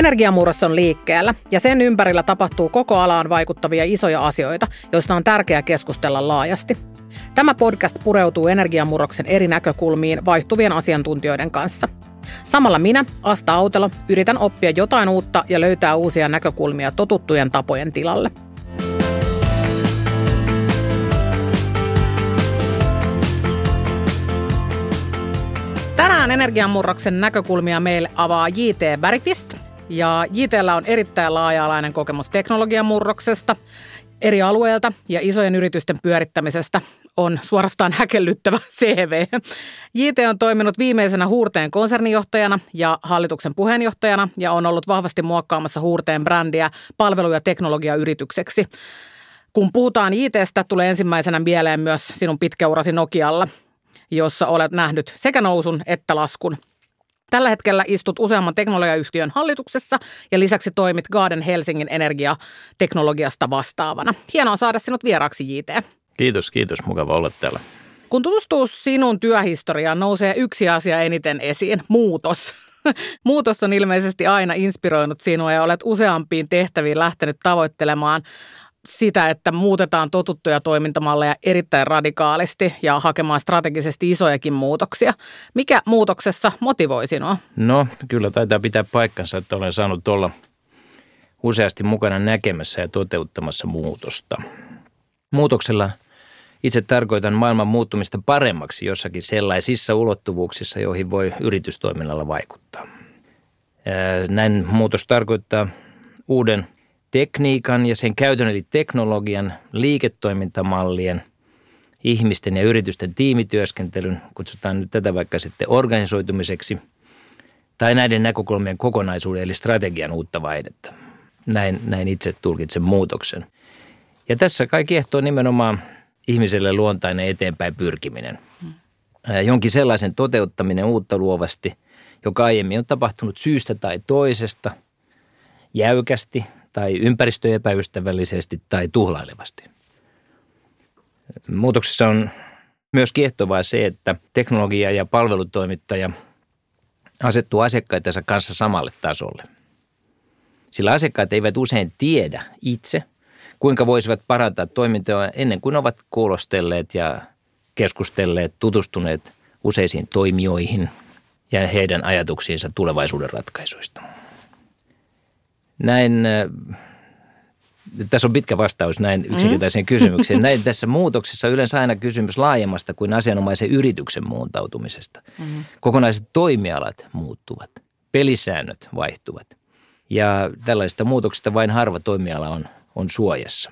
Energiamurros on liikkeellä ja sen ympärillä tapahtuu koko alaan vaikuttavia isoja asioita, joista on tärkeää keskustella laajasti. Tämä podcast pureutuu energiamurroksen eri näkökulmiin vaihtuvien asiantuntijoiden kanssa. Samalla minä, Asta Autelo, yritän oppia jotain uutta ja löytää uusia näkökulmia totuttujen tapojen tilalle. Tänään energiamurroksen näkökulmia meille avaa J.T. Bergqvist – ja JTllä on erittäin laaja-alainen kokemus teknologian murroksesta eri alueilta ja isojen yritysten pyörittämisestä on suorastaan häkellyttävä CV. JT on toiminut viimeisenä Huurteen konsernijohtajana ja hallituksen puheenjohtajana ja on ollut vahvasti muokkaamassa Huurteen brändiä palvelu- ja teknologiayritykseksi. Kun puhutaan JTstä, tulee ensimmäisenä mieleen myös sinun pitkä urasi Nokialla, jossa olet nähnyt sekä nousun että laskun – Tällä hetkellä istut useamman teknologiayhtiön hallituksessa ja lisäksi toimit Garden Helsingin energiateknologiasta vastaavana. Hienoa saada sinut vieraaksi, JT. Kiitos, kiitos. Mukava olla täällä. Kun tutustuu sinun työhistoriaan, nousee yksi asia eniten esiin, muutos. Muutos on ilmeisesti aina inspiroinut sinua ja olet useampiin tehtäviin lähtenyt tavoittelemaan sitä, että muutetaan totuttuja toimintamalleja erittäin radikaalisti ja hakemaan strategisesti isojakin muutoksia. Mikä muutoksessa motivoi sinua? No, kyllä taitaa pitää paikkansa, että olen saanut olla useasti mukana näkemässä ja toteuttamassa muutosta. Muutoksella itse tarkoitan maailman muuttumista paremmaksi jossakin sellaisissa ulottuvuuksissa, joihin voi yritystoiminnalla vaikuttaa. Näin muutos tarkoittaa uuden – tekniikan ja sen käytön eli teknologian, liiketoimintamallien, ihmisten ja yritysten tiimityöskentelyn, kutsutaan nyt tätä vaikka sitten organisoitumiseksi, tai näiden näkökulmien kokonaisuuden eli strategian uutta vaihdetta. Näin, näin itse tulkitsen muutoksen. Ja tässä kai kiehtoo nimenomaan ihmiselle luontainen eteenpäin pyrkiminen. Jonkin sellaisen toteuttaminen uutta luovasti, joka aiemmin on tapahtunut syystä tai toisesta, jäykästi, tai ympäristöepäystävällisesti tai tuhlailevasti. Muutoksessa on myös kiehtovaa se, että teknologia ja palvelutoimittaja asettuu asiakkaitensa kanssa samalle tasolle. Sillä asiakkaat eivät usein tiedä itse, kuinka voisivat parantaa toimintaa ennen kuin ovat kuulostelleet ja keskustelleet, tutustuneet useisiin toimijoihin ja heidän ajatuksiinsa tulevaisuuden ratkaisuista. Näin, äh, tässä on pitkä vastaus näin mm. yksinkertaiseen mm. kysymykseen. Näin tässä muutoksessa yleensä aina kysymys laajemmasta kuin asianomaisen yrityksen muuntautumisesta. Mm. Kokonaiset toimialat muuttuvat, pelisäännöt vaihtuvat ja tällaista muutoksista vain harva toimiala on, on suojassa.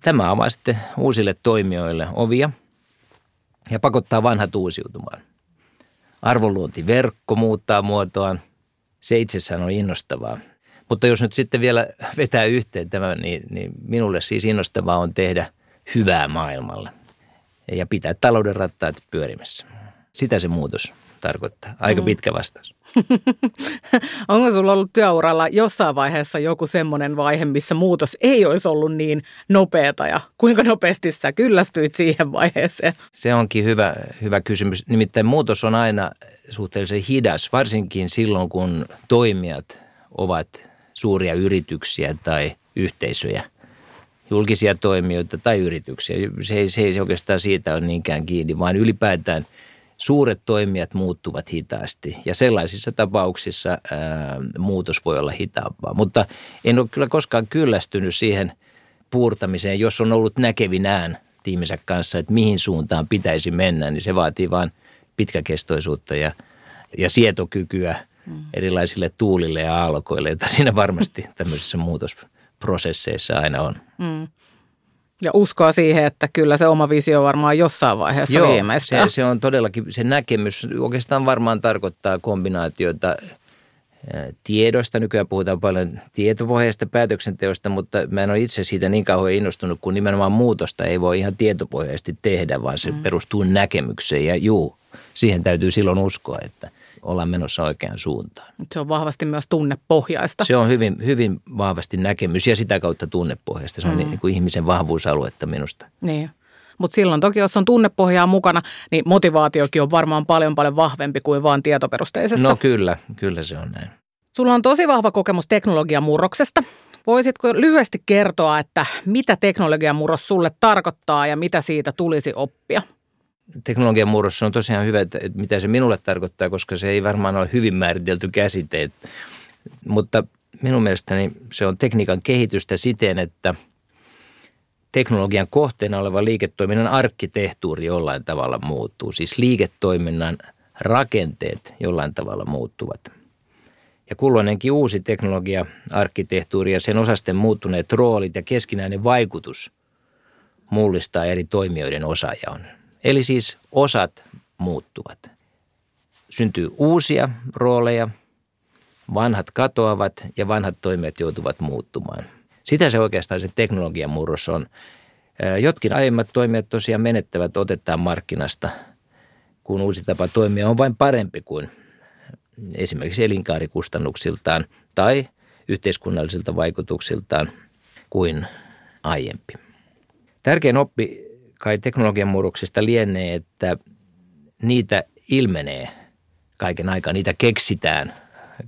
Tämä avaa sitten uusille toimijoille ovia ja pakottaa vanhat uusiutumaan. Arvonluontiverkko muuttaa muotoaan. Se itsessään on innostavaa. Mutta jos nyt sitten vielä vetää yhteen tämän, niin, niin minulle siis innostavaa on tehdä hyvää maailmalle ja pitää talouden rattaat pyörimässä. Sitä se muutos tarkoittaa. Aika mm. pitkä vastaus. Onko sulla ollut työuralla jossain vaiheessa joku semmoinen vaihe, missä muutos ei olisi ollut niin nopeata ja kuinka nopeasti sä kyllästyit siihen vaiheeseen? Se onkin hyvä, hyvä kysymys. Nimittäin muutos on aina suhteellisen hidas, varsinkin silloin kun toimijat ovat suuria yrityksiä tai yhteisöjä, julkisia toimijoita tai yrityksiä. Se ei, se ei oikeastaan siitä ole niinkään kiinni, vaan ylipäätään suuret toimijat muuttuvat hitaasti ja sellaisissa tapauksissa ää, muutos voi olla hitaampaa. Mutta en ole kyllä koskaan kyllästynyt siihen puurtamiseen, jos on ollut näkevinään tiiminsä kanssa, että mihin suuntaan pitäisi mennä, niin se vaatii vain pitkäkestoisuutta ja, ja sietokykyä – mm. erilaisille tuulille ja aallokoille, joita siinä varmasti tämmöisissä muutosprosesseissa aina on. Mm. Ja uskoa siihen, että kyllä se oma visio varmaan jossain vaiheessa Joo, viimeistään. Se, se on todellakin, se näkemys oikeastaan varmaan tarkoittaa kombinaatioita tiedoista. Nykyään puhutaan paljon tietopohjaisesta päätöksenteosta, mutta mä en ole itse siitä niin kauhean innostunut, kun nimenomaan muutosta ei voi ihan tietopohjaisesti tehdä, vaan se mm. perustuu näkemykseen. Ja juu, siihen täytyy silloin uskoa, että ollaan menossa oikeaan suuntaan. Se on vahvasti myös tunnepohjaista. Se on hyvin, hyvin vahvasti näkemys ja sitä kautta tunnepohjaista. Se on mm. niin kuin ihmisen vahvuusaluetta minusta. Niin. Mutta silloin toki, jos on tunnepohjaa mukana, niin motivaatiokin on varmaan paljon paljon vahvempi kuin vaan tietoperusteisessa. No kyllä, kyllä se on näin. Sulla on tosi vahva kokemus teknologian murroksesta. Voisitko lyhyesti kertoa, että mitä teknologian murros sulle tarkoittaa ja mitä siitä tulisi oppia? Teknologian murros on tosiaan hyvä, että mitä se minulle tarkoittaa, koska se ei varmaan ole hyvin määritelty käsite. Mutta minun mielestäni se on tekniikan kehitystä siten, että teknologian kohteena oleva liiketoiminnan arkkitehtuuri jollain tavalla muuttuu. Siis liiketoiminnan rakenteet jollain tavalla muuttuvat. Ja kulloinenkin uusi teknologia, arkkitehtuuri ja sen osasten muuttuneet roolit ja keskinäinen vaikutus mullistaa eri toimijoiden osajaon. Eli siis osat muuttuvat. Syntyy uusia rooleja, vanhat katoavat ja vanhat toimijat joutuvat muuttumaan. Sitä se oikeastaan se teknologian murros on. Jotkin aiemmat toimijat tosiaan menettävät otetaan markkinasta, kun uusi tapa toimia on vain parempi kuin esimerkiksi elinkaarikustannuksiltaan tai yhteiskunnallisilta vaikutuksiltaan kuin aiempi. Tärkein oppi kai teknologian murroksesta lienee, että niitä ilmenee kaiken aikaa, niitä keksitään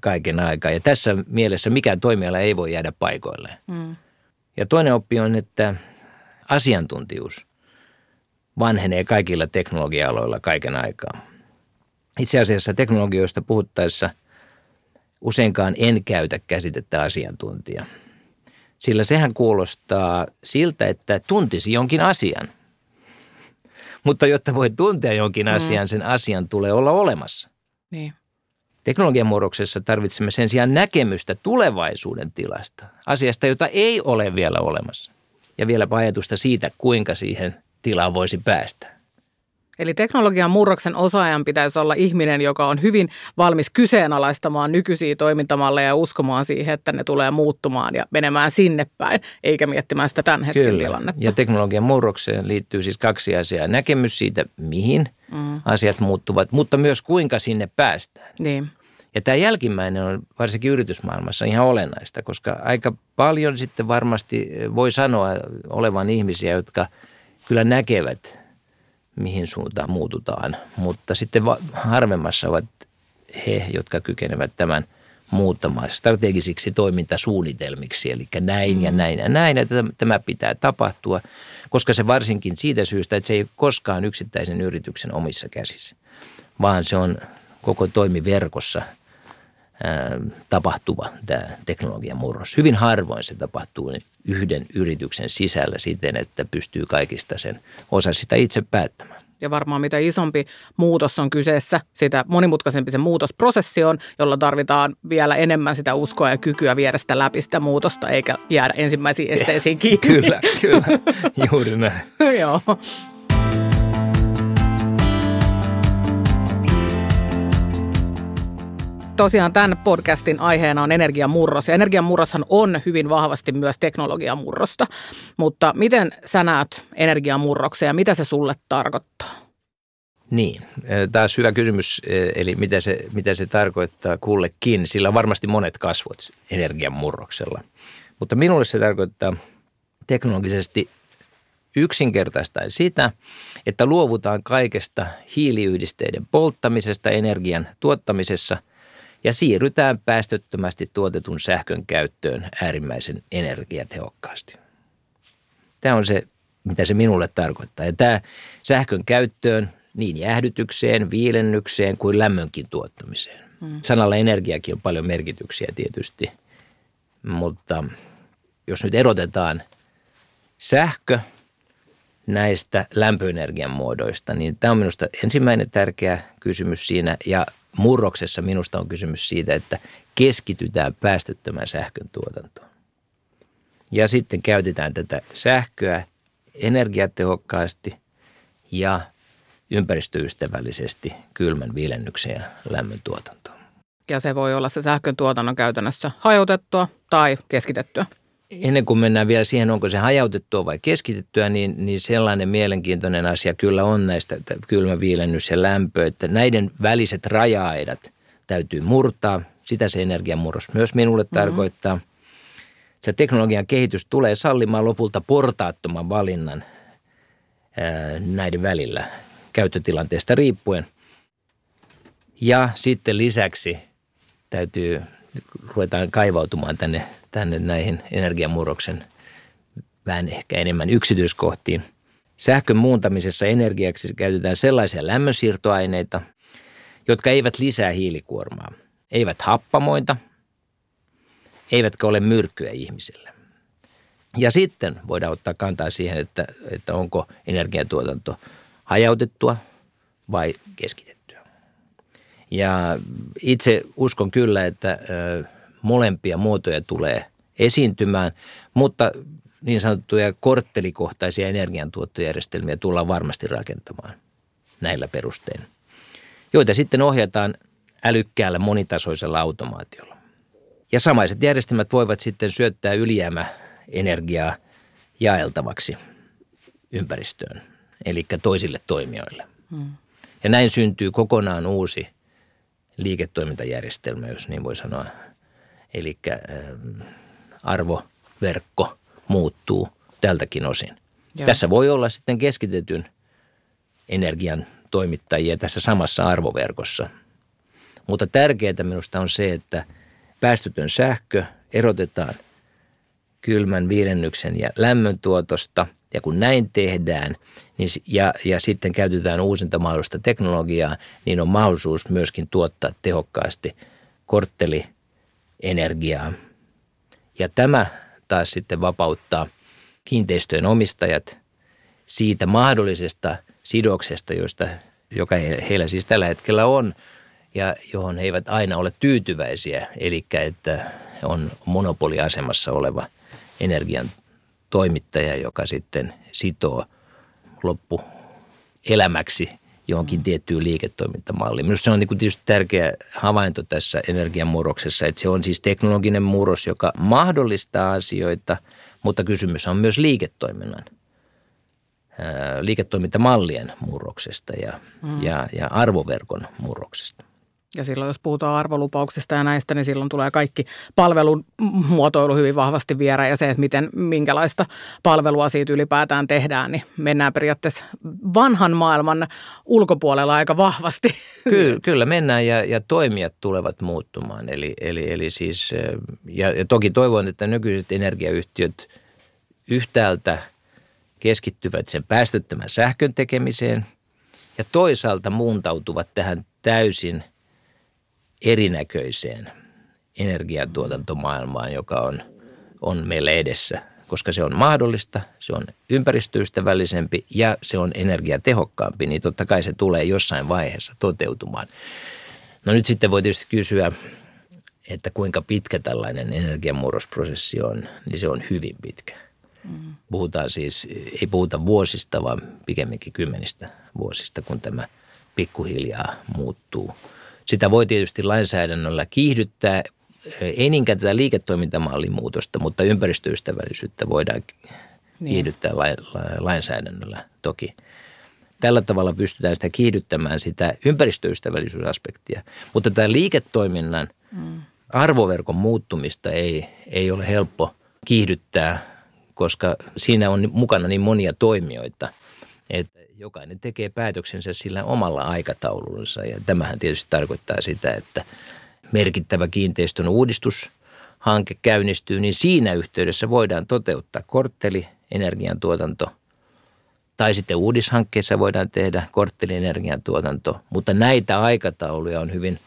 kaiken aikaa. Ja tässä mielessä mikään toimiala ei voi jäädä paikoilleen. Mm. Ja toinen oppi on, että asiantuntijuus vanhenee kaikilla teknologia-aloilla kaiken aikaa. Itse asiassa teknologioista puhuttaessa useinkaan en käytä käsitettä asiantuntija. Sillä sehän kuulostaa siltä, että tuntisi jonkin asian. Mutta jotta voi tuntea jonkin mm. asian, sen asian tulee olla olemassa. Niin. Teknologian murroksessa tarvitsemme sen sijaan näkemystä tulevaisuuden tilasta, asiasta, jota ei ole vielä olemassa. Ja vielä ajatusta siitä, kuinka siihen tilaan voisi päästä. Eli teknologian murroksen osaajan pitäisi olla ihminen, joka on hyvin valmis kyseenalaistamaan nykyisiä toimintamalleja ja uskomaan siihen, että ne tulee muuttumaan ja menemään sinne päin, eikä miettimään sitä tämän hetken Kyllä. tilannetta. Ja teknologian murrokseen liittyy siis kaksi asiaa. Näkemys siitä, mihin mm. asiat muuttuvat, mutta myös kuinka sinne päästään. Niin. Ja tämä jälkimmäinen on varsinkin yritysmaailmassa ihan olennaista, koska aika paljon sitten varmasti voi sanoa olevan ihmisiä, jotka kyllä näkevät mihin suuntaan muututaan. Mutta sitten harvemmassa ovat he, jotka kykenevät tämän muuttamaan strategisiksi toimintasuunnitelmiksi, eli näin ja mm. näin ja näin, että tämä pitää tapahtua, koska se varsinkin siitä syystä, että se ei koskaan yksittäisen yrityksen omissa käsissä, vaan se on koko toimiverkossa – tapahtuva tämä teknologian murros. Hyvin harvoin se tapahtuu yhden yrityksen sisällä siten, että pystyy kaikista sen osa sitä itse päättämään. Ja varmaan mitä isompi muutos on kyseessä, sitä monimutkaisempi se muutosprosessi on, jolla tarvitaan vielä enemmän sitä uskoa ja kykyä viedä sitä läpi sitä muutosta, eikä jäädä ensimmäisiin esteisiin kiinni. kyllä, kyllä, juuri näin. Joo. Tosiaan tämän podcastin aiheena on energiamurros. Ja energiamurroshan on hyvin vahvasti myös teknologiamurrosta. Mutta miten sä näet energiamurroksen ja mitä se sulle tarkoittaa? Niin, taas hyvä kysymys, eli mitä se, mitä se tarkoittaa kullekin. Sillä on varmasti monet kasvot energiamurroksella. Mutta minulle se tarkoittaa teknologisesti yksinkertaistaen sitä, että luovutaan kaikesta hiiliyhdisteiden polttamisesta energian tuottamisessa – ja siirrytään päästöttömästi tuotetun sähkön käyttöön äärimmäisen energiatehokkaasti. Tämä on se, mitä se minulle tarkoittaa. Ja tämä sähkön käyttöön niin jäähdytykseen, viilennykseen kuin lämmönkin tuottamiseen. Hmm. Sanalla energiakin on paljon merkityksiä tietysti, mutta jos nyt erotetaan sähkö näistä lämpöenergian muodoista, niin tämä on minusta ensimmäinen tärkeä kysymys siinä. Ja murroksessa minusta on kysymys siitä, että keskitytään päästöttömän sähkön tuotantoon. Ja sitten käytetään tätä sähköä energiatehokkaasti ja ympäristöystävällisesti kylmän viilennyksen ja lämmön tuotantoon. Ja se voi olla se sähkön tuotannon käytännössä hajautettua tai keskitettyä ennen kuin mennään vielä siihen, onko se hajautettua vai keskitettyä, niin, niin sellainen mielenkiintoinen asia kyllä on näistä kylmä viilennys ja lämpö, että näiden väliset raja-aidat täytyy murtaa. Sitä se energiamurros myös minulle mm-hmm. tarkoittaa. Se teknologian kehitys tulee sallimaan lopulta portaattoman valinnan ää, näiden välillä käyttötilanteesta riippuen. Ja sitten lisäksi täytyy ruvetaan kaivautumaan tänne, tänne näihin energiamurroksen vähän ehkä enemmän yksityiskohtiin. Sähkön muuntamisessa energiaksi käytetään sellaisia lämmönsiirtoaineita, jotka eivät lisää hiilikuormaa, eivät happamoita, eivätkä ole myrkkyä ihmisille. Ja sitten voidaan ottaa kantaa siihen, että, että onko energiatuotanto hajautettua vai keskitettyä. Ja itse uskon kyllä, että molempia muotoja tulee esiintymään, mutta niin sanottuja korttelikohtaisia energiantuottojärjestelmiä tullaan varmasti rakentamaan näillä perustein, joita sitten ohjataan älykkäällä monitasoisella automaatiolla. Ja samaiset järjestelmät voivat sitten syöttää ylijäämä energiaa jaeltavaksi ympäristöön, eli toisille toimijoille. Hmm. Ja näin syntyy kokonaan uusi liiketoimintajärjestelmä, jos niin voi sanoa. Eli ähm, arvoverkko muuttuu tältäkin osin. Joo. Tässä voi olla sitten keskitetyn energian toimittajia tässä samassa arvoverkossa. Mutta tärkeää minusta on se, että päästötön sähkö erotetaan – kylmän viilennyksen ja lämmöntuotosta. Ja kun näin tehdään niin, ja, ja sitten käytetään uusinta mahdollista teknologiaa, niin on mahdollisuus myöskin tuottaa tehokkaasti korttelienergiaa. Ja tämä taas sitten vapauttaa kiinteistöjen omistajat siitä mahdollisesta sidoksesta, josta, joka heillä siis tällä hetkellä on ja johon he eivät aina ole tyytyväisiä, eli että on monopoliasemassa oleva – energian toimittaja, joka sitten sitoo loppu elämäksi johonkin tiettyyn liiketoimintamalliin. Minusta se on niin tietysti tärkeä havainto tässä energiamurroksessa, että se on siis teknologinen murros, joka mahdollistaa asioita, mutta kysymys on myös liiketoiminnan liiketoimintamallien murroksesta ja, mm. ja, ja arvoverkon murroksesta. Ja silloin, jos puhutaan arvolupauksista ja näistä, niin silloin tulee kaikki palvelun muotoilu hyvin vahvasti viedä ja se, että miten, minkälaista palvelua siitä ylipäätään tehdään, niin mennään periaatteessa vanhan maailman ulkopuolella aika vahvasti. Kyllä, kyllä mennään ja, ja toimijat tulevat muuttumaan. Eli, eli, eli siis, ja, ja toki toivon, että nykyiset energiayhtiöt yhtäältä keskittyvät sen päästöttömän sähkön tekemiseen ja toisaalta muuntautuvat tähän täysin – erinäköiseen energiantuotantomaailmaan, joka on, on meillä edessä, koska se on mahdollista, se on ympäristöystävällisempi ja se on energiatehokkaampi, niin totta kai se tulee jossain vaiheessa toteutumaan. No nyt sitten voi tietysti kysyä, että kuinka pitkä tällainen energiamurrosprosessi on, niin se on hyvin pitkä. Mm. Puhutaan siis, ei puhuta vuosista, vaan pikemminkin kymmenistä vuosista, kun tämä pikkuhiljaa muuttuu – sitä voi tietysti lainsäädännöllä kiihdyttää, ei niinkään tätä liiketoimintamallin muutosta, mutta ympäristöystävällisyyttä voidaan niin. kiihdyttää lainsäädännöllä toki. Tällä tavalla pystytään sitä kiihdyttämään sitä ympäristöystävällisyysaspektia, mutta tämä liiketoiminnan mm. arvoverkon muuttumista ei, ei ole helppo kiihdyttää, koska siinä on mukana niin monia toimijoita, että jokainen tekee päätöksensä sillä omalla aikataulunsa ja tämähän tietysti tarkoittaa sitä, että merkittävä kiinteistön uudistushanke käynnistyy, niin siinä yhteydessä voidaan toteuttaa kortteli, energiantuotanto. Tai sitten uudishankkeessa voidaan tehdä korttelienergiantuotanto, mutta näitä aikatauluja on hyvin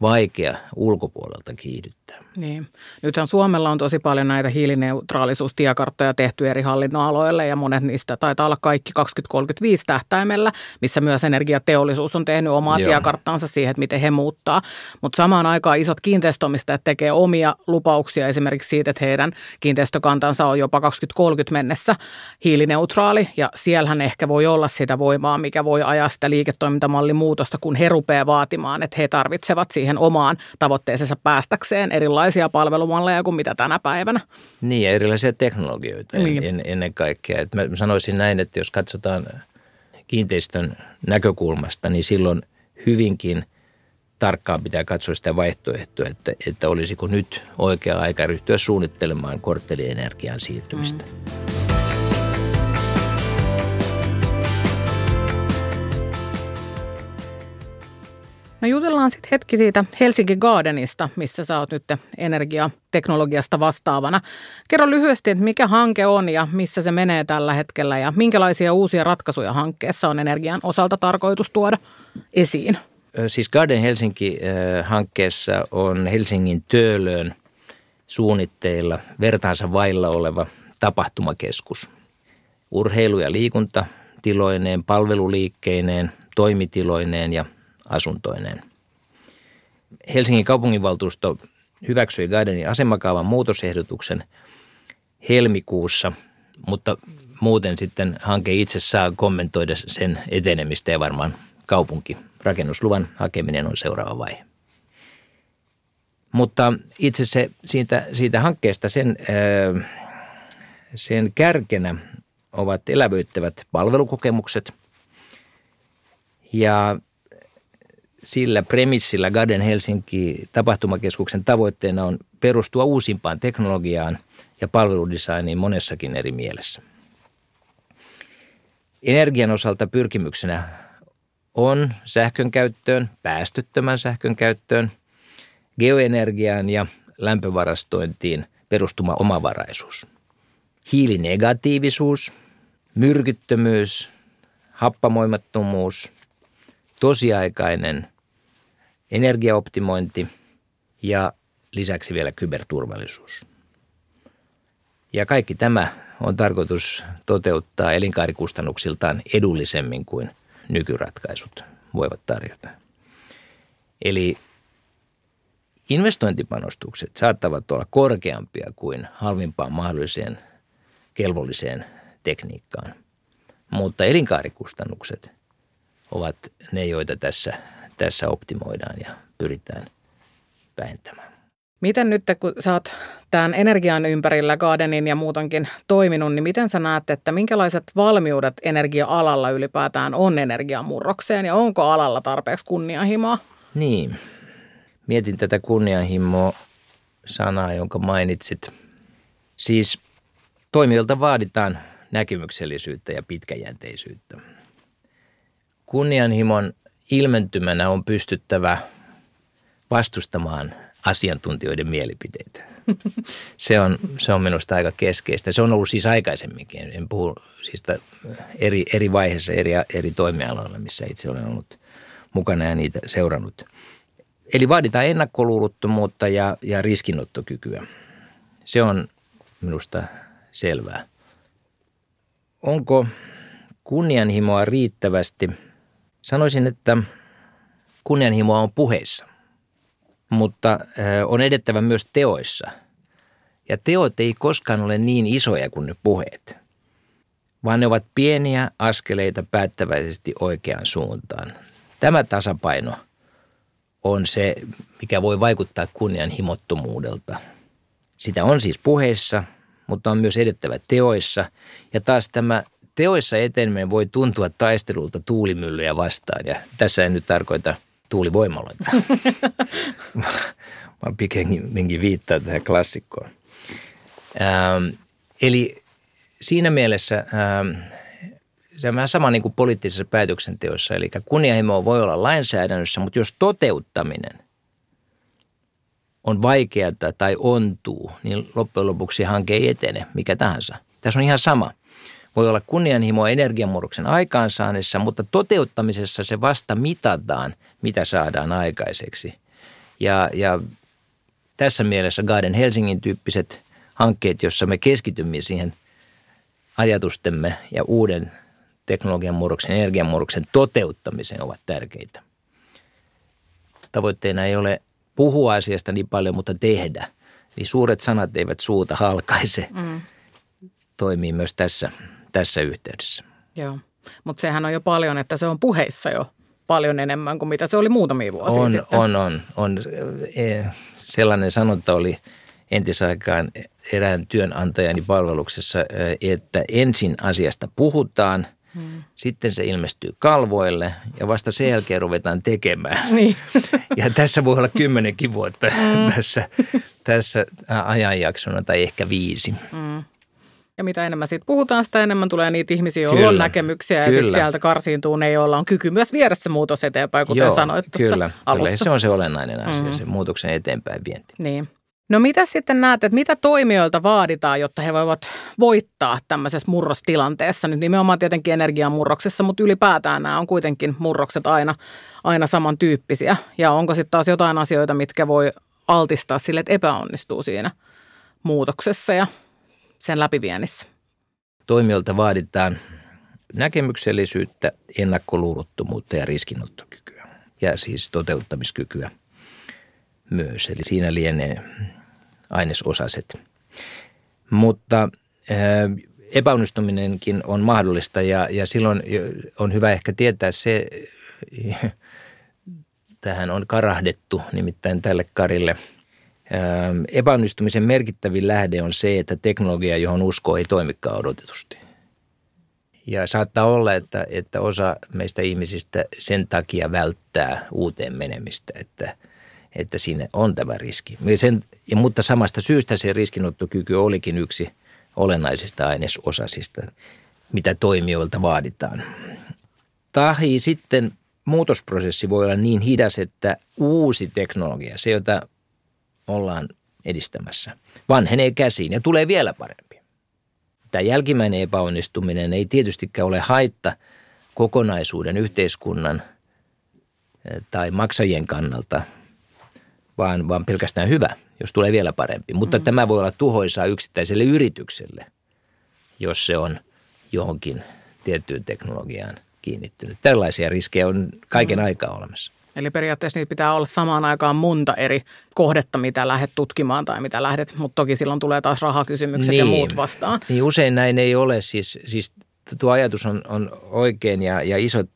vaikea ulkopuolelta kiihdyttää. Niin. Nythän Suomella on tosi paljon näitä hiilineutraalisuustiekarttoja tehty eri hallinnonaloille ja monet niistä taitaa olla kaikki 2035 tähtäimellä, missä myös energiateollisuus on tehnyt omaa Joo. tiekarttansa siihen, että miten he muuttaa. Mutta samaan aikaan isot kiinteistöomistajat tekee omia lupauksia esimerkiksi siitä, että heidän kiinteistökantansa on jopa 2030 mennessä hiilineutraali ja siellähän ehkä voi olla sitä voimaa, mikä voi ajaa sitä liiketoimintamallin muutosta, kun he rupeaa vaatimaan, että he tarvitsevat siihen omaan tavoitteeseensa päästäkseen erilaisia erilaisia palvelumalleja kuin mitä tänä päivänä. Niin ja erilaisia teknologioita niin. En, ennen kaikkea. Et mä sanoisin näin, että jos katsotaan kiinteistön näkökulmasta, niin silloin hyvinkin tarkkaan pitää katsoa sitä vaihtoehtoa, että, että olisiko nyt oikea aika ryhtyä suunnittelemaan korttelienergian siirtymistä. Mm. Me jutellaan sitten hetki siitä Helsinki Gardenista, missä sä oot nyt energiateknologiasta vastaavana. Kerro lyhyesti, että mikä hanke on ja missä se menee tällä hetkellä ja minkälaisia uusia ratkaisuja hankkeessa on energian osalta tarkoitus tuoda esiin? Siis Garden Helsinki-hankkeessa on Helsingin Töölöön suunnitteilla vertaansa vailla oleva tapahtumakeskus. Urheilu- ja liikuntatiloineen, palveluliikkeineen, toimitiloineen ja asuntoineen. Helsingin kaupunginvaltuusto hyväksyi Gardenin asemakaavan muutosehdotuksen helmikuussa, mutta muuten sitten hanke itse saa kommentoida sen etenemistä ja varmaan kaupunki. Rakennusluvan hakeminen on seuraava vaihe. Mutta itse se siitä, siitä hankkeesta sen, sen kärkenä ovat elävöittävät palvelukokemukset ja sillä premissillä Garden Helsinki tapahtumakeskuksen tavoitteena on perustua uusimpaan teknologiaan ja palveludesigniin monessakin eri mielessä. Energian osalta pyrkimyksenä on sähkön käyttöön, päästöttömän sähkön käyttöön, geoenergiaan ja lämpövarastointiin perustuma omavaraisuus. Hiilinegatiivisuus, myrkyttömyys, happamoimattomuus, tosiaikainen energiaoptimointi ja lisäksi vielä kyberturvallisuus. Ja kaikki tämä on tarkoitus toteuttaa elinkaarikustannuksiltaan edullisemmin kuin nykyratkaisut voivat tarjota. Eli investointipanostukset saattavat olla korkeampia kuin halvimpaan mahdolliseen kelvolliseen tekniikkaan, mutta elinkaarikustannukset ovat ne, joita tässä, tässä optimoidaan ja pyritään vähentämään. Miten nyt, kun sä oot tämän energian ympärillä Gardenin ja muutenkin toiminut, niin miten sä näet, että minkälaiset valmiudet energia-alalla ylipäätään on energiamurrokseen ja onko alalla tarpeeksi kunnianhimoa? Niin, mietin tätä kunnianhimoa sanaa, jonka mainitsit. Siis toimijoilta vaaditaan näkymyksellisyyttä ja pitkäjänteisyyttä. Kunnianhimon ilmentymänä on pystyttävä vastustamaan asiantuntijoiden mielipiteitä. Se on, se on minusta aika keskeistä. Se on ollut siis aikaisemminkin. En puhu siis eri, eri vaiheissa, eri, eri toimialoilla, missä itse olen ollut mukana ja niitä seurannut. Eli vaaditaan ennakkoluulottomuutta ja, ja riskinottokykyä. Se on minusta selvää. Onko kunnianhimoa riittävästi? Sanoisin, että kunnianhimoa on puheissa, mutta on edettävä myös teoissa. Ja teot ei koskaan ole niin isoja kuin ne puheet, vaan ne ovat pieniä askeleita päättäväisesti oikeaan suuntaan. Tämä tasapaino on se, mikä voi vaikuttaa kunnianhimottomuudelta. Sitä on siis puheissa, mutta on myös edettävä teoissa. Ja taas tämä teoissa eteneminen voi tuntua taistelulta tuulimyllyjä vastaan. Ja tässä en nyt tarkoita tuulivoimaloita. Mä pikemminkin viittaa tähän klassikkoon. Ähm, eli siinä mielessä ähm, se on vähän sama niin kuin poliittisessa päätöksenteossa. Eli kunnianhimo voi olla lainsäädännössä, mutta jos toteuttaminen on vaikeaa tai ontuu, niin loppujen lopuksi hanke ei etene, mikä tahansa. Tässä on ihan sama. Voi olla kunnianhimoa energiamurroksen aikaansaannissa, mutta toteuttamisessa se vasta mitataan, mitä saadaan aikaiseksi. Ja, ja tässä mielessä Garden Helsingin tyyppiset hankkeet, jossa me keskitymme siihen ajatustemme ja uuden teknologian murroksen, energian murroksen toteuttamiseen ovat tärkeitä. Tavoitteena ei ole puhua asiasta niin paljon, mutta tehdä. Eli suuret sanat eivät suuta halkaise. Mm. Toimii myös tässä, tässä yhteydessä. Joo, mutta sehän on jo paljon, että se on puheissa jo paljon enemmän kuin mitä se oli muutamia vuosia on, sitten. On, on, on. E, sellainen sanonta oli entisaikaan erään työnantajani palveluksessa, e, että ensin asiasta puhutaan – Hmm. Sitten se ilmestyy kalvoille ja vasta sen jälkeen ruvetaan tekemään. Niin. Ja tässä voi olla kymmenenkin vuotta hmm. tässä, tässä ajanjaksona tai ehkä viisi. Hmm. Ja mitä enemmän siitä puhutaan, sitä enemmän tulee niitä ihmisiä, joilla on näkemyksiä ja sitten sieltä karsiintuu ne, joilla on kyky myös viedä se muutos eteenpäin, kuten Joo, sanoit tuossa kyllä, alussa. Kyllä, se on se olennainen asia, mm. se muutoksen eteenpäin vienti. Niin. No mitä sitten näet, että mitä toimijoilta vaaditaan, jotta he voivat voittaa tämmöisessä murrostilanteessa? Nyt nimenomaan tietenkin energiamurroksessa, mutta ylipäätään nämä on kuitenkin murrokset aina, aina samantyyppisiä. Ja onko sitten taas jotain asioita, mitkä voi altistaa sille, että epäonnistuu siinä muutoksessa ja sen läpiviennissä? Toimijoilta vaaditaan näkemyksellisyyttä, ennakkoluulottomuutta ja riskinottokykyä ja siis toteuttamiskykyä myös. Eli siinä lienee ainesosaset. Mutta epäonnistuminenkin on mahdollista ja, ja silloin on hyvä ehkä tietää se, tähän on karahdettu nimittäin tälle karille. Epäonnistumisen merkittävin lähde on se, että teknologia, johon uskoo, ei toimikaan odotetusti. Ja saattaa olla, että, että osa meistä ihmisistä sen takia välttää uuteen menemistä, että – että siinä on tämä riski. Sen, ja, mutta samasta syystä se riskinottokyky olikin yksi olennaisista ainesosasista, mitä toimijoilta vaaditaan. Tahi sitten muutosprosessi voi olla niin hidas, että uusi teknologia, se jota ollaan edistämässä, vanhenee käsiin ja tulee vielä parempi. Tämä jälkimmäinen epäonnistuminen ei tietystikään ole haitta kokonaisuuden, yhteiskunnan eh, tai maksajien kannalta – vaan, vaan pelkästään hyvä, jos tulee vielä parempi. Mutta mm. tämä voi olla tuhoisaa yksittäiselle yritykselle, jos se on johonkin tiettyyn teknologiaan kiinnittynyt. Tällaisia riskejä on kaiken mm. aikaa olemassa. Eli periaatteessa niitä pitää olla samaan aikaan monta eri kohdetta, mitä lähdet tutkimaan tai mitä lähdet, mutta toki silloin tulee taas rahakysymykset niin, ja muut vastaan. Niin usein näin ei ole. Siis, siis tuo ajatus on, on oikein ja, ja isot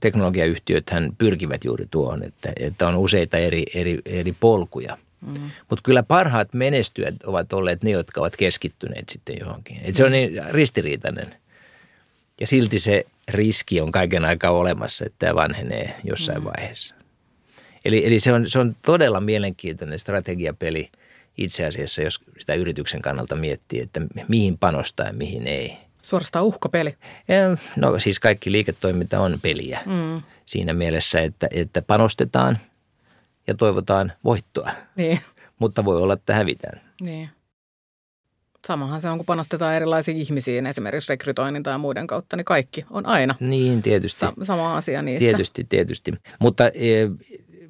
teknologiayhtiöt hän pyrkivät juuri tuohon, että, että on useita eri, eri, eri polkuja. Mm. Mutta kyllä parhaat menestyjät ovat olleet ne, jotka ovat keskittyneet sitten johonkin. Et se on niin ristiriitainen. Ja silti se riski on kaiken aikaa olemassa, että tämä vanhenee jossain mm. vaiheessa. Eli, eli se, on, se on todella mielenkiintoinen strategiapeli itse asiassa, jos sitä yrityksen kannalta miettii, että mihin panostaa ja mihin ei – Suorastaan uhkapeli. No siis kaikki liiketoiminta on peliä mm. siinä mielessä, että, että panostetaan ja toivotaan voittoa. Niin. Mutta voi olla, että hävitään. Niin. Samahan se on, kun panostetaan erilaisiin ihmisiin, esimerkiksi rekrytoinnin tai muiden kautta, niin kaikki on aina niin, tietysti. Sa- sama asia niissä. Tietysti, tietysti. Mutta e,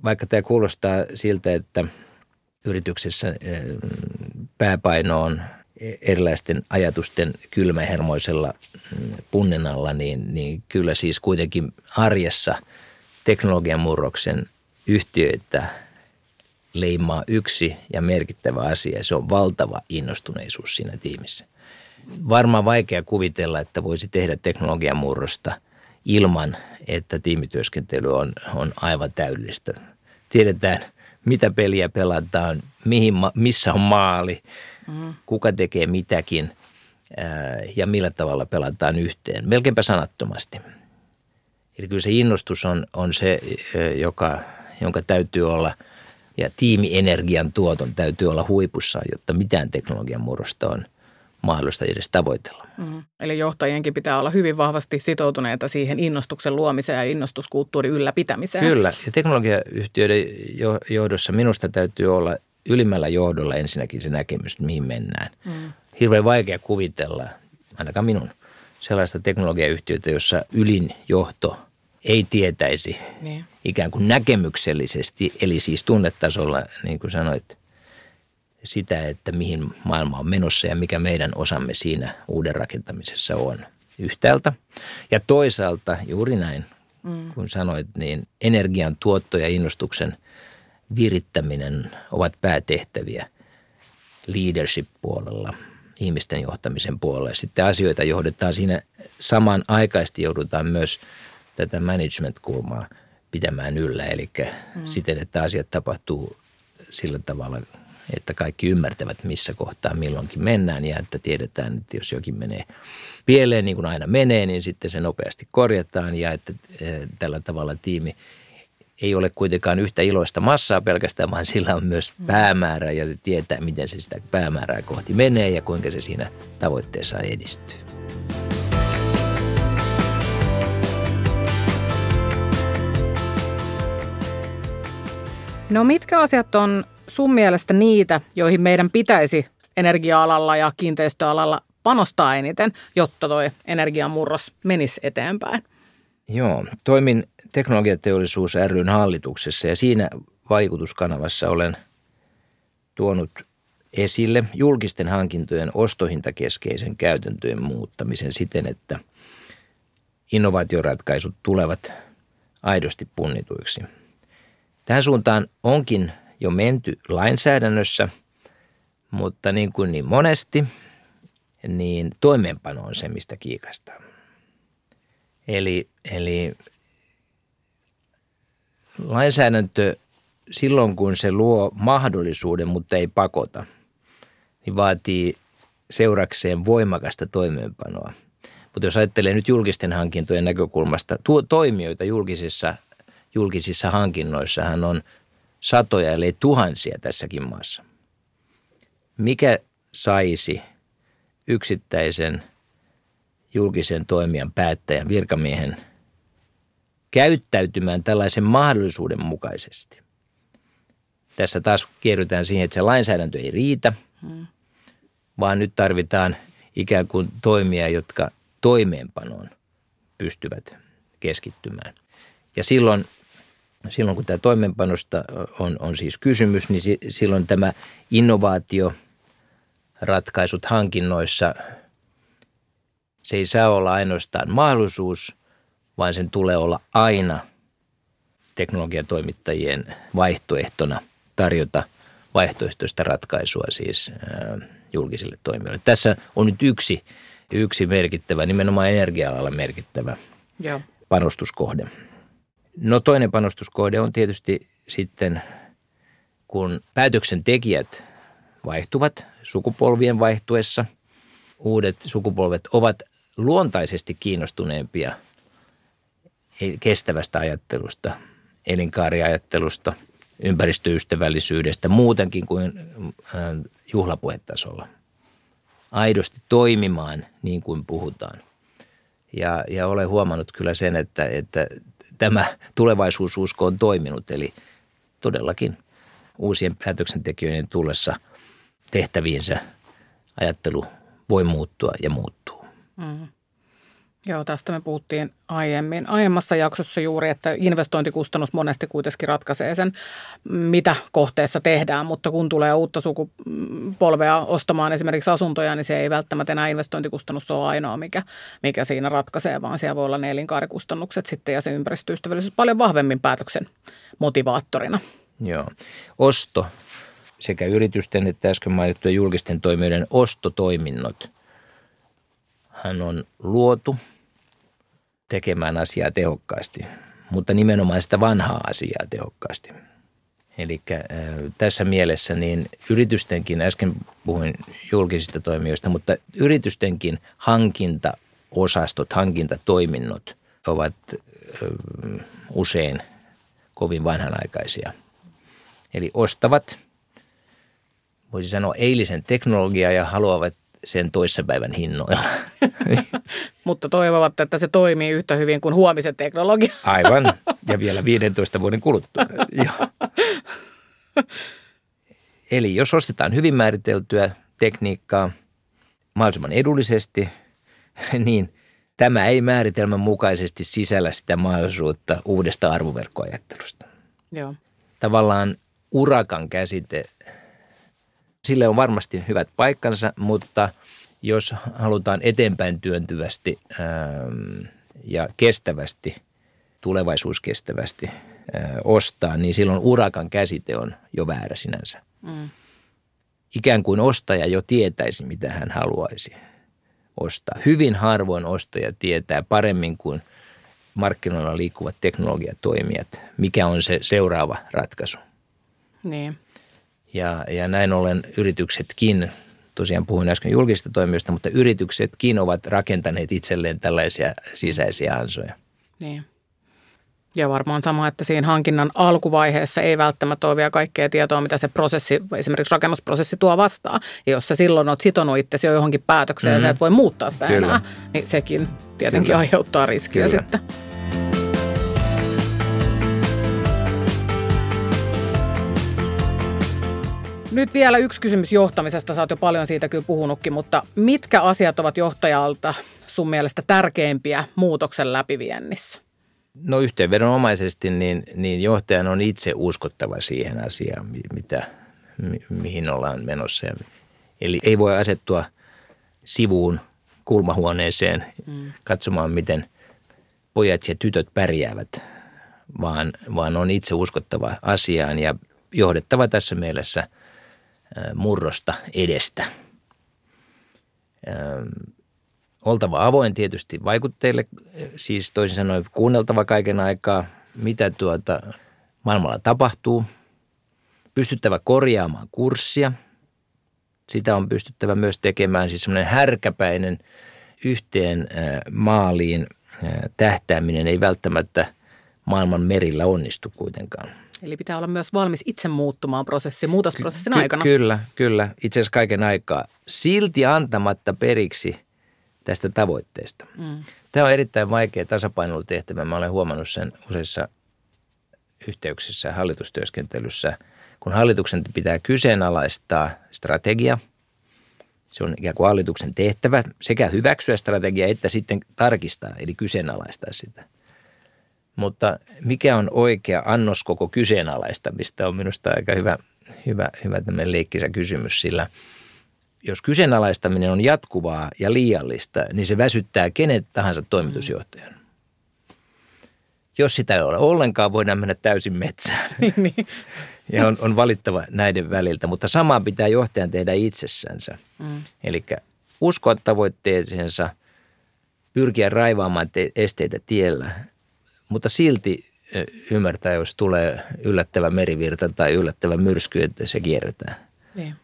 vaikka tämä kuulostaa siltä, että yrityksessä e, pääpaino on erilaisten ajatusten kylmähermoisella mm, punninnalla, niin, niin kyllä siis kuitenkin arjessa teknologian murroksen yhtiöitä leimaa yksi ja merkittävä asia se on valtava innostuneisuus siinä tiimissä. Varmaan vaikea kuvitella, että voisi tehdä teknologian murrosta ilman, että tiimityöskentely on, on aivan täydellistä. Tiedetään, mitä peliä pelataan, mihin, missä on maali, mm. kuka tekee mitäkin ja millä tavalla pelataan yhteen. Melkeinpä sanattomasti. Eli kyllä se innostus on, on se, joka, jonka täytyy olla, ja tiimienergian tuoton täytyy olla huipussaan, jotta mitään teknologian murrosta on mahdollista edes tavoitella. Mm. Eli johtajienkin pitää olla hyvin vahvasti sitoutuneita siihen innostuksen luomiseen ja innostuskulttuurin ylläpitämiseen. Kyllä, ja teknologiayhtiöiden johdossa minusta täytyy olla ylimmällä johdolla ensinnäkin se näkemys, että mihin mennään. Mm. Hirveän vaikea kuvitella, ainakaan minun, sellaista teknologiayhtiötä, jossa ylin johto ei tietäisi niin. ikään kuin näkemyksellisesti, eli siis tunnetasolla, niin kuin sanoit, sitä, että mihin maailma on menossa ja mikä meidän osamme siinä uuden rakentamisessa on yhtäältä. Ja toisaalta juuri näin, mm. kun sanoit, niin energian tuotto ja innostuksen – virittäminen ovat päätehtäviä leadership-puolella, ihmisten johtamisen puolella. Sitten asioita johdetaan siinä samanaikaisesti joudutaan myös tätä management-kulmaa pitämään yllä, eli mm. siten, että asiat tapahtuu sillä tavalla, että kaikki ymmärtävät, missä kohtaa milloinkin mennään ja että tiedetään, että jos jokin menee pieleen, niin kuin aina menee, niin sitten se nopeasti korjataan ja että eh, tällä tavalla tiimi ei ole kuitenkaan yhtä iloista massaa pelkästään, vaan sillä on myös päämäärä ja se tietää, miten se sitä päämäärää kohti menee ja kuinka se siinä tavoitteessa edistyy. No mitkä asiat on sun mielestä niitä, joihin meidän pitäisi energia-alalla ja kiinteistöalalla panostaa eniten, jotta tuo energiamurros menisi eteenpäin? Joo, toimin teknologiateollisuus ryn hallituksessa ja siinä vaikutuskanavassa olen tuonut esille julkisten hankintojen ostohintakeskeisen käytäntöjen muuttamisen siten, että innovaatioratkaisut tulevat aidosti punnituiksi. Tähän suuntaan onkin jo menty lainsäädännössä, mutta niin kuin niin monesti, niin toimeenpano on se, mistä kiikastaa. Eli, eli lainsäädäntö silloin, kun se luo mahdollisuuden, mutta ei pakota, niin vaatii seurakseen voimakasta toimeenpanoa. Mutta jos ajattelee nyt julkisten hankintojen näkökulmasta, tuo toimijoita julkisissa, julkisissa hankinnoissahan on satoja, ellei tuhansia tässäkin maassa. Mikä saisi yksittäisen julkisen toimijan päättäjän virkamiehen käyttäytymään tällaisen mahdollisuuden mukaisesti. Tässä taas kierrytään siihen, että se lainsäädäntö ei riitä, hmm. vaan nyt tarvitaan ikään kuin toimia, jotka toimeenpanoon pystyvät keskittymään. Ja silloin, silloin kun tämä toimeenpanosta on, on siis kysymys, niin silloin tämä innovaatio, ratkaisut hankinnoissa, se ei saa olla ainoastaan mahdollisuus, vaan sen tulee olla aina teknologiatoimittajien vaihtoehtona tarjota vaihtoehtoista ratkaisua siis julkisille toimijoille. Tässä on nyt yksi, yksi merkittävä, nimenomaan energia-alalla merkittävä Joo. panostuskohde. No toinen panostuskohde on tietysti sitten, kun päätöksentekijät vaihtuvat sukupolvien vaihtuessa, uudet sukupolvet ovat luontaisesti kiinnostuneempia – kestävästä ajattelusta, elinkaariajattelusta, ympäristöystävällisyydestä, muutenkin kuin äh, juhlapuhetasolla. Aidosti toimimaan niin kuin puhutaan. Ja, ja olen huomannut kyllä sen, että, että tämä tulevaisuususko on toiminut. Eli todellakin uusien päätöksentekijöiden tullessa tehtäviinsä ajattelu voi muuttua ja muuttuu. Mm. Joo, tästä me puhuttiin aiemmin. Aiemmassa jaksossa juuri, että investointikustannus monesti kuitenkin ratkaisee sen, mitä kohteessa tehdään, mutta kun tulee uutta sukupolvea ostamaan esimerkiksi asuntoja, niin se ei välttämättä enää investointikustannus ole ainoa, mikä, mikä siinä ratkaisee, vaan siellä voi olla ne elinkaarikustannukset sitten ja se ympäristöystävällisyys paljon vahvemmin päätöksen motivaattorina. Joo. Osto sekä yritysten että äsken mainittujen julkisten toimijoiden ostotoiminnot – hän on luotu tekemään asiaa tehokkaasti, mutta nimenomaan sitä vanhaa asiaa tehokkaasti. Eli tässä mielessä niin yritystenkin, äsken puhuin julkisista toimijoista, mutta yritystenkin hankintaosastot, hankintatoiminnot ovat usein kovin vanhanaikaisia. Eli ostavat, voisi sanoa eilisen teknologiaa ja haluavat sen toissapäivän hinnoilla. Mutta toivovat, että se toimii yhtä hyvin kuin huomisen teknologia. Aivan, ja vielä 15 vuoden kuluttua. Eli jos ostetaan hyvin määriteltyä tekniikkaa mahdollisimman edullisesti, niin tämä ei määritelmän mukaisesti sisällä sitä mahdollisuutta uudesta arvoverkkoajattelusta. Joo. Tavallaan urakan käsite Sille on varmasti hyvät paikkansa, mutta jos halutaan eteenpäin työntyvästi ähm, ja kestävästi, tulevaisuuskestävästi äh, ostaa, niin silloin urakan käsite on jo väärä sinänsä. Mm. Ikään kuin ostaja jo tietäisi, mitä hän haluaisi ostaa. Hyvin harvoin ostaja tietää paremmin kuin markkinoilla liikkuvat teknologiatoimijat, mikä on se seuraava ratkaisu. Niin. Ja, ja näin ollen yrityksetkin, tosiaan puhuin äsken julkisista toimijoista, mutta yrityksetkin ovat rakentaneet itselleen tällaisia sisäisiä ansoja. Niin. Ja varmaan sama, että siinä hankinnan alkuvaiheessa ei välttämättä ole vielä kaikkea tietoa, mitä se prosessi, esimerkiksi rakennusprosessi tuo vastaan. Ja jos sä silloin oot sitonut itsesi jo johonkin päätökseen mm-hmm. ja sä et voi muuttaa sitä Kyllä. enää, niin sekin tietenkin Kyllä. aiheuttaa riskiä Kyllä. sitten. Nyt vielä yksi kysymys johtamisesta. Sä oot jo paljon siitä kyllä puhunutkin, mutta mitkä asiat ovat johtajalta sun mielestä tärkeimpiä muutoksen läpiviennissä? No yhteenvedonomaisesti niin, niin johtajan on itse uskottava siihen asiaan, mitä, mi, mihin ollaan menossa. Eli ei voi asettua sivuun kulmahuoneeseen mm. katsomaan, miten pojat ja tytöt pärjäävät, vaan, vaan on itse uskottava asiaan ja johdettava tässä mielessä – murrosta edestä. Oltava avoin tietysti vaikutteille, siis toisin sanoen kuunneltava kaiken aikaa, mitä tuota maailmalla tapahtuu. Pystyttävä korjaamaan kurssia. Sitä on pystyttävä myös tekemään, siis semmoinen härkäpäinen yhteen maaliin tähtääminen ei välttämättä maailman merillä onnistu kuitenkaan. Eli pitää olla myös valmis itse muuttumaan prosessi, muutosprosessin ky- aikana. Kyllä, kyllä. Itse asiassa kaiken aikaa. Silti antamatta periksi tästä tavoitteesta. Mm. Tämä on erittäin vaikea tasapainotehtävä. Mä olen huomannut sen useissa yhteyksissä hallitustyöskentelyssä. Kun hallituksen pitää kyseenalaistaa strategia, se on ikään kuin hallituksen tehtävä sekä hyväksyä strategia että sitten tarkistaa, eli kyseenalaistaa sitä – mutta mikä on oikea annos koko kyseenalaistamista on minusta aika hyvä, hyvä, hyvä tämmöinen leikkisä kysymys, sillä jos kyseenalaistaminen on jatkuvaa ja liiallista, niin se väsyttää kenet tahansa toimitusjohtajan. Jos sitä ei ole ollenkaan, voidaan mennä täysin metsään. Niin, niin. Ja on, on valittava näiden väliltä, mutta samaa pitää johtajan tehdä itsessänsä. Mm. Eli uskoa tavoitteeseensa, pyrkiä raivaamaan te- esteitä tiellä mutta silti ymmärtää, jos tulee yllättävä merivirta tai yllättävä myrsky, että se kierretään. Niin.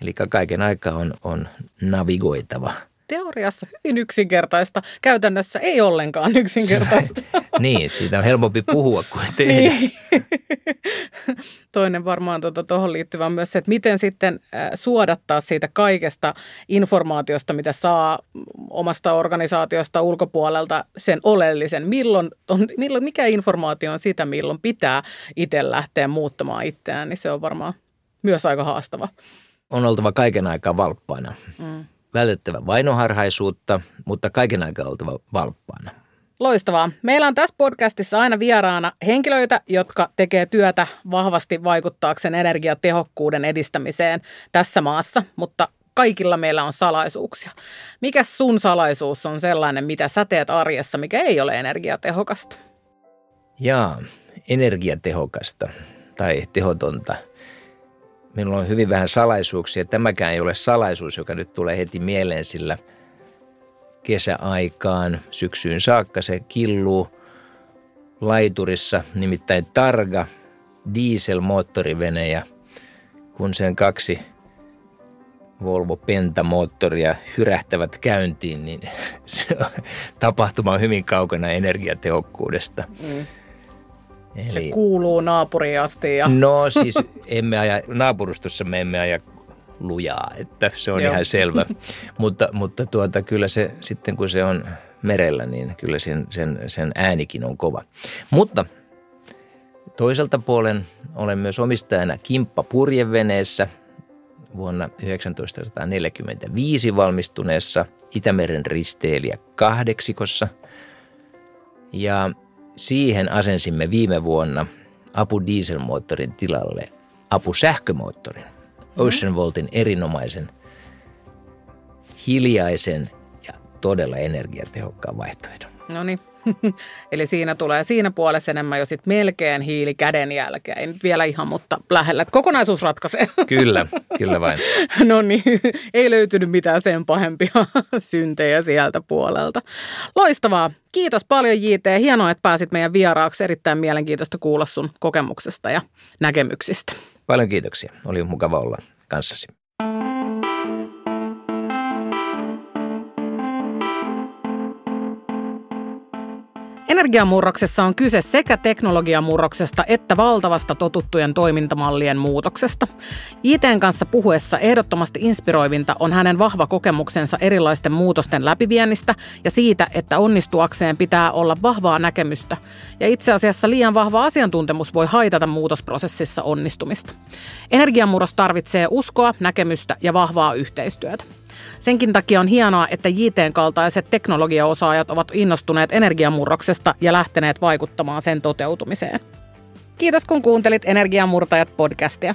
Eli kaiken aikaa on, on navigoitava. Teoriassa hyvin yksinkertaista, käytännössä ei ollenkaan yksinkertaista. niin, siitä on helpompi puhua kuin tehdä. niin. Toinen varmaan tuohon tuota, liittyvä on myös se, että miten sitten suodattaa siitä kaikesta informaatiosta, mitä saa omasta organisaatiosta ulkopuolelta sen oleellisen. Milloin on, milloin, mikä informaatio on sitä, milloin pitää itse lähteä muuttamaan itseään, niin se on varmaan myös aika haastava. On oltava kaiken aikaa valppaana. Mm. Vältettävä vainoharhaisuutta, mutta kaiken aikaa oltava valppaana. Loistavaa. Meillä on tässä podcastissa aina vieraana henkilöitä, jotka tekee työtä vahvasti vaikuttaakseen energiatehokkuuden edistämiseen tässä maassa, mutta kaikilla meillä on salaisuuksia. Mikä sun salaisuus on sellainen, mitä sä teet arjessa, mikä ei ole energiatehokasta? Jaa, energiatehokasta tai tehotonta. Minulla on hyvin vähän salaisuuksia. Tämäkään ei ole salaisuus, joka nyt tulee heti mieleen, sillä – kesäaikaan syksyyn saakka se killuu laiturissa, nimittäin Targa dieselmoottorivene ja kun sen kaksi Volvo Penta-moottoria hyrähtävät käyntiin, niin se on tapahtuma on hyvin kaukana energiatehokkuudesta. Mm. Eli, se kuuluu naapuriin asti. Ja... No siis emme aja, naapurustossa me emme aja lujaa, että se on Joo. ihan selvä. mutta mutta tuota, kyllä se sitten kun se on merellä, niin kyllä sen, sen, sen äänikin on kova. Mutta toiselta puolen olen myös omistajana Kimppa purjeveneessä vuonna 1945 valmistuneessa Itämeren risteilijä kahdeksikossa. Ja siihen asensimme viime vuonna apu dieselmoottorin tilalle apu sähkömoottorin. Ocean Voltin erinomaisen hiljaisen ja todella energiatehokkaan vaihtoehdon. No niin. Eli siinä tulee siinä puolessa enemmän jo sit melkein hiili käden jälkeen. Ei nyt vielä ihan, mutta lähellä. Että kokonaisuus ratkaisee. Kyllä, kyllä vain. no niin, ei löytynyt mitään sen pahempia syntejä sieltä puolelta. Loistavaa. Kiitos paljon JT. Hienoa, että pääsit meidän vieraaksi. Erittäin mielenkiintoista kuulla sun kokemuksesta ja näkemyksistä. Paljon kiitoksia. Oli mukava olla kanssasi. Energiamurroksessa on kyse sekä teknologiamurroksesta että valtavasta totuttujen toimintamallien muutoksesta. ITn kanssa puhuessa ehdottomasti inspiroivinta on hänen vahva kokemuksensa erilaisten muutosten läpiviennistä ja siitä, että onnistuakseen pitää olla vahvaa näkemystä. Ja itse asiassa liian vahva asiantuntemus voi haitata muutosprosessissa onnistumista. Energiamurros tarvitsee uskoa, näkemystä ja vahvaa yhteistyötä. Senkin takia on hienoa, että JTn kaltaiset teknologiaosaajat ovat innostuneet energiamurroksesta ja lähteneet vaikuttamaan sen toteutumiseen. Kiitos kun kuuntelit Energiamurtajat podcastia.